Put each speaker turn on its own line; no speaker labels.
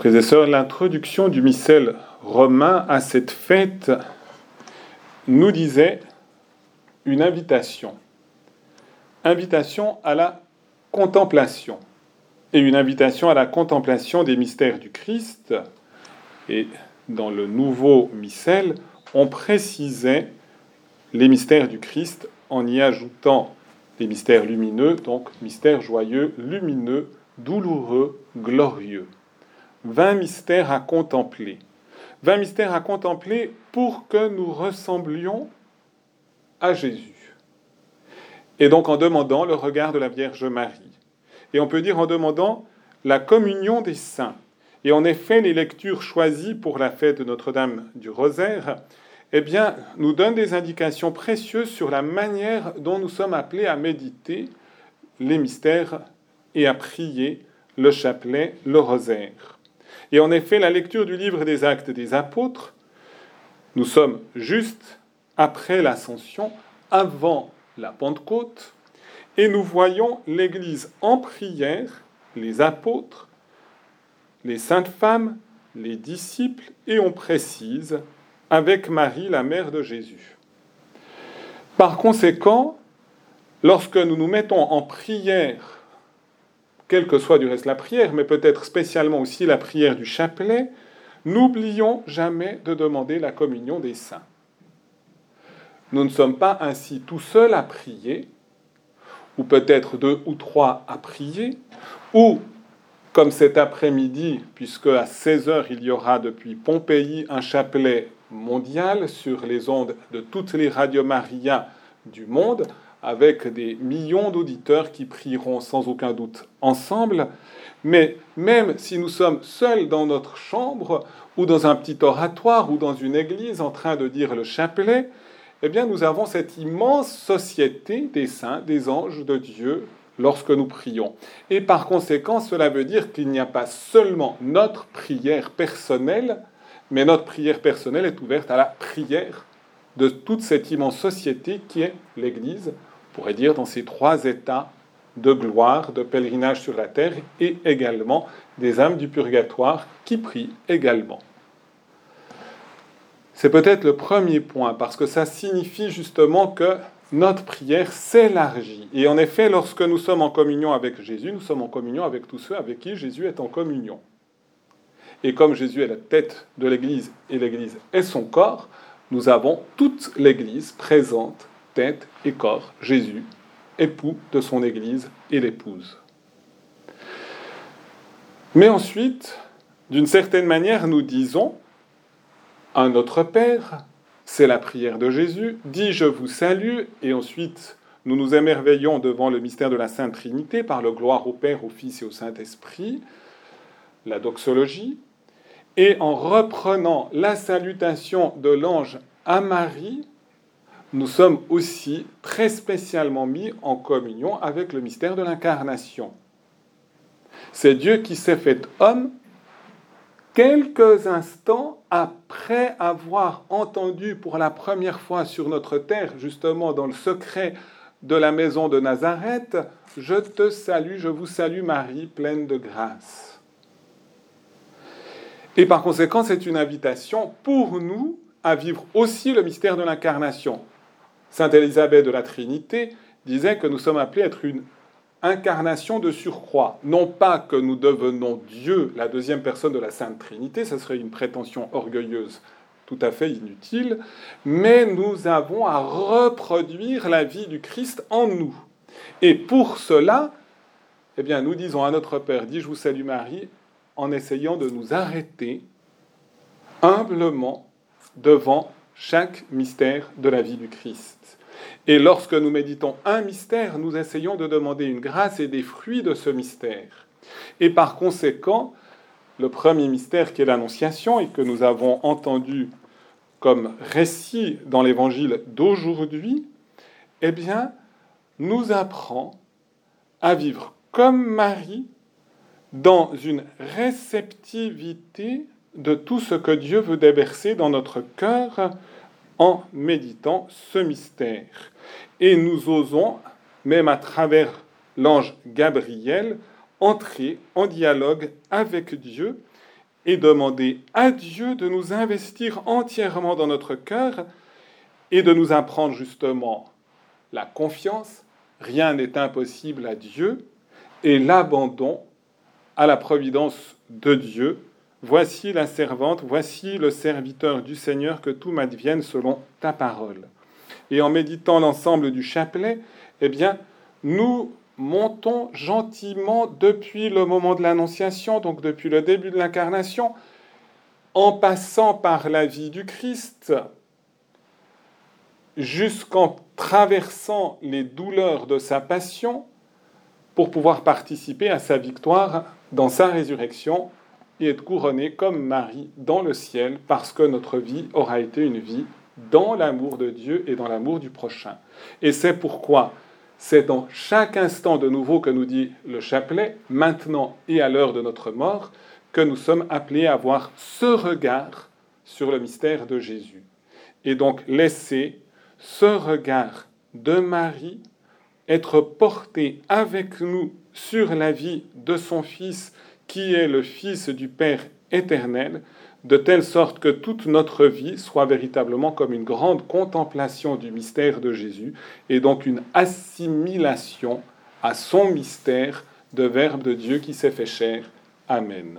Frères l'introduction du missel romain à cette fête nous disait une invitation. Invitation à la contemplation. Et une invitation à la contemplation des mystères du Christ. Et dans le nouveau missel, on précisait les mystères du Christ en y ajoutant les mystères lumineux, donc mystères joyeux, lumineux, douloureux, glorieux. 20 mystères à contempler. 20 mystères à contempler pour que nous ressemblions à Jésus. Et donc en demandant le regard de la Vierge Marie. Et on peut dire en demandant la communion des saints. Et en effet, les lectures choisies pour la fête de Notre-Dame du Rosaire, eh bien, nous donnent des indications précieuses sur la manière dont nous sommes appelés à méditer les mystères et à prier le chapelet, le rosaire. Et en effet, la lecture du livre des actes des apôtres, nous sommes juste après l'ascension, avant la Pentecôte, et nous voyons l'Église en prière, les apôtres, les saintes femmes, les disciples, et on précise avec Marie, la mère de Jésus. Par conséquent, lorsque nous nous mettons en prière quelle que soit du reste la prière, mais peut-être spécialement aussi la prière du chapelet, n'oublions jamais de demander la communion des saints. Nous ne sommes pas ainsi tout seuls à prier, ou peut-être deux ou trois à prier, ou comme cet après-midi, puisque à 16h il y aura depuis Pompéi un chapelet mondial sur les ondes de toutes les radios Maria du monde, avec des millions d'auditeurs qui prieront sans aucun doute ensemble. Mais même si nous sommes seuls dans notre chambre, ou dans un petit oratoire, ou dans une église en train de dire le chapelet, eh bien nous avons cette immense société des saints, des anges de Dieu lorsque nous prions. Et par conséquent, cela veut dire qu'il n'y a pas seulement notre prière personnelle, mais notre prière personnelle est ouverte à la prière de toute cette immense société qui est l'Église, pourrait dire, dans ces trois états de gloire, de pèlerinage sur la terre, et également des âmes du purgatoire qui prient également. C'est peut-être le premier point, parce que ça signifie justement que notre prière s'élargit. Et en effet, lorsque nous sommes en communion avec Jésus, nous sommes en communion avec tous ceux avec qui Jésus est en communion. Et comme Jésus est la tête de l'Église et l'Église est son corps, nous avons toute l'Église présente tête et corps, Jésus, époux de son Église et l'épouse. Mais ensuite, d'une certaine manière, nous disons à notre Père, c'est la prière de Jésus, dit je vous salue, et ensuite nous nous émerveillons devant le mystère de la Sainte Trinité par le gloire au Père, au Fils et au Saint-Esprit, la doxologie, et en reprenant la salutation de l'ange à Marie, nous sommes aussi très spécialement mis en communion avec le mystère de l'incarnation. C'est Dieu qui s'est fait homme quelques instants après avoir entendu pour la première fois sur notre terre, justement dans le secret de la maison de Nazareth, Je te salue, je vous salue Marie, pleine de grâce. Et par conséquent, c'est une invitation pour nous à vivre aussi le mystère de l'incarnation. Sainte Élisabeth de la Trinité disait que nous sommes appelés à être une incarnation de surcroît. Non pas que nous devenons Dieu, la deuxième personne de la Sainte Trinité, ce serait une prétention orgueilleuse tout à fait inutile, mais nous avons à reproduire la vie du Christ en nous. Et pour cela, eh bien, nous disons à notre Père, dis je vous salue Marie, en essayant de nous arrêter humblement devant chaque mystère de la vie du Christ. Et lorsque nous méditons un mystère, nous essayons de demander une grâce et des fruits de ce mystère. Et par conséquent, le premier mystère qui est l'Annonciation et que nous avons entendu comme récit dans l'évangile d'aujourd'hui, eh bien, nous apprend à vivre comme Marie dans une réceptivité de tout ce que Dieu veut déverser dans notre cœur en méditant ce mystère. Et nous osons, même à travers l'ange Gabriel, entrer en dialogue avec Dieu et demander à Dieu de nous investir entièrement dans notre cœur et de nous apprendre justement la confiance, rien n'est impossible à Dieu, et l'abandon à la providence de Dieu. Voici la servante, voici le serviteur du Seigneur, que tout m'advienne selon ta parole. Et en méditant l'ensemble du chapelet, eh bien, nous montons gentiment depuis le moment de l'Annonciation, donc depuis le début de l'incarnation, en passant par la vie du Christ, jusqu'en traversant les douleurs de sa passion, pour pouvoir participer à sa victoire dans sa résurrection et être couronné comme Marie dans le ciel, parce que notre vie aura été une vie dans l'amour de Dieu et dans l'amour du prochain. Et c'est pourquoi c'est dans chaque instant de nouveau que nous dit le chapelet, maintenant et à l'heure de notre mort, que nous sommes appelés à avoir ce regard sur le mystère de Jésus. Et donc laisser ce regard de Marie être porté avec nous sur la vie de son Fils, qui est le Fils du Père éternel, de telle sorte que toute notre vie soit véritablement comme une grande contemplation du mystère de Jésus, et donc une assimilation à son mystère de Verbe de Dieu qui s'est fait chair. Amen.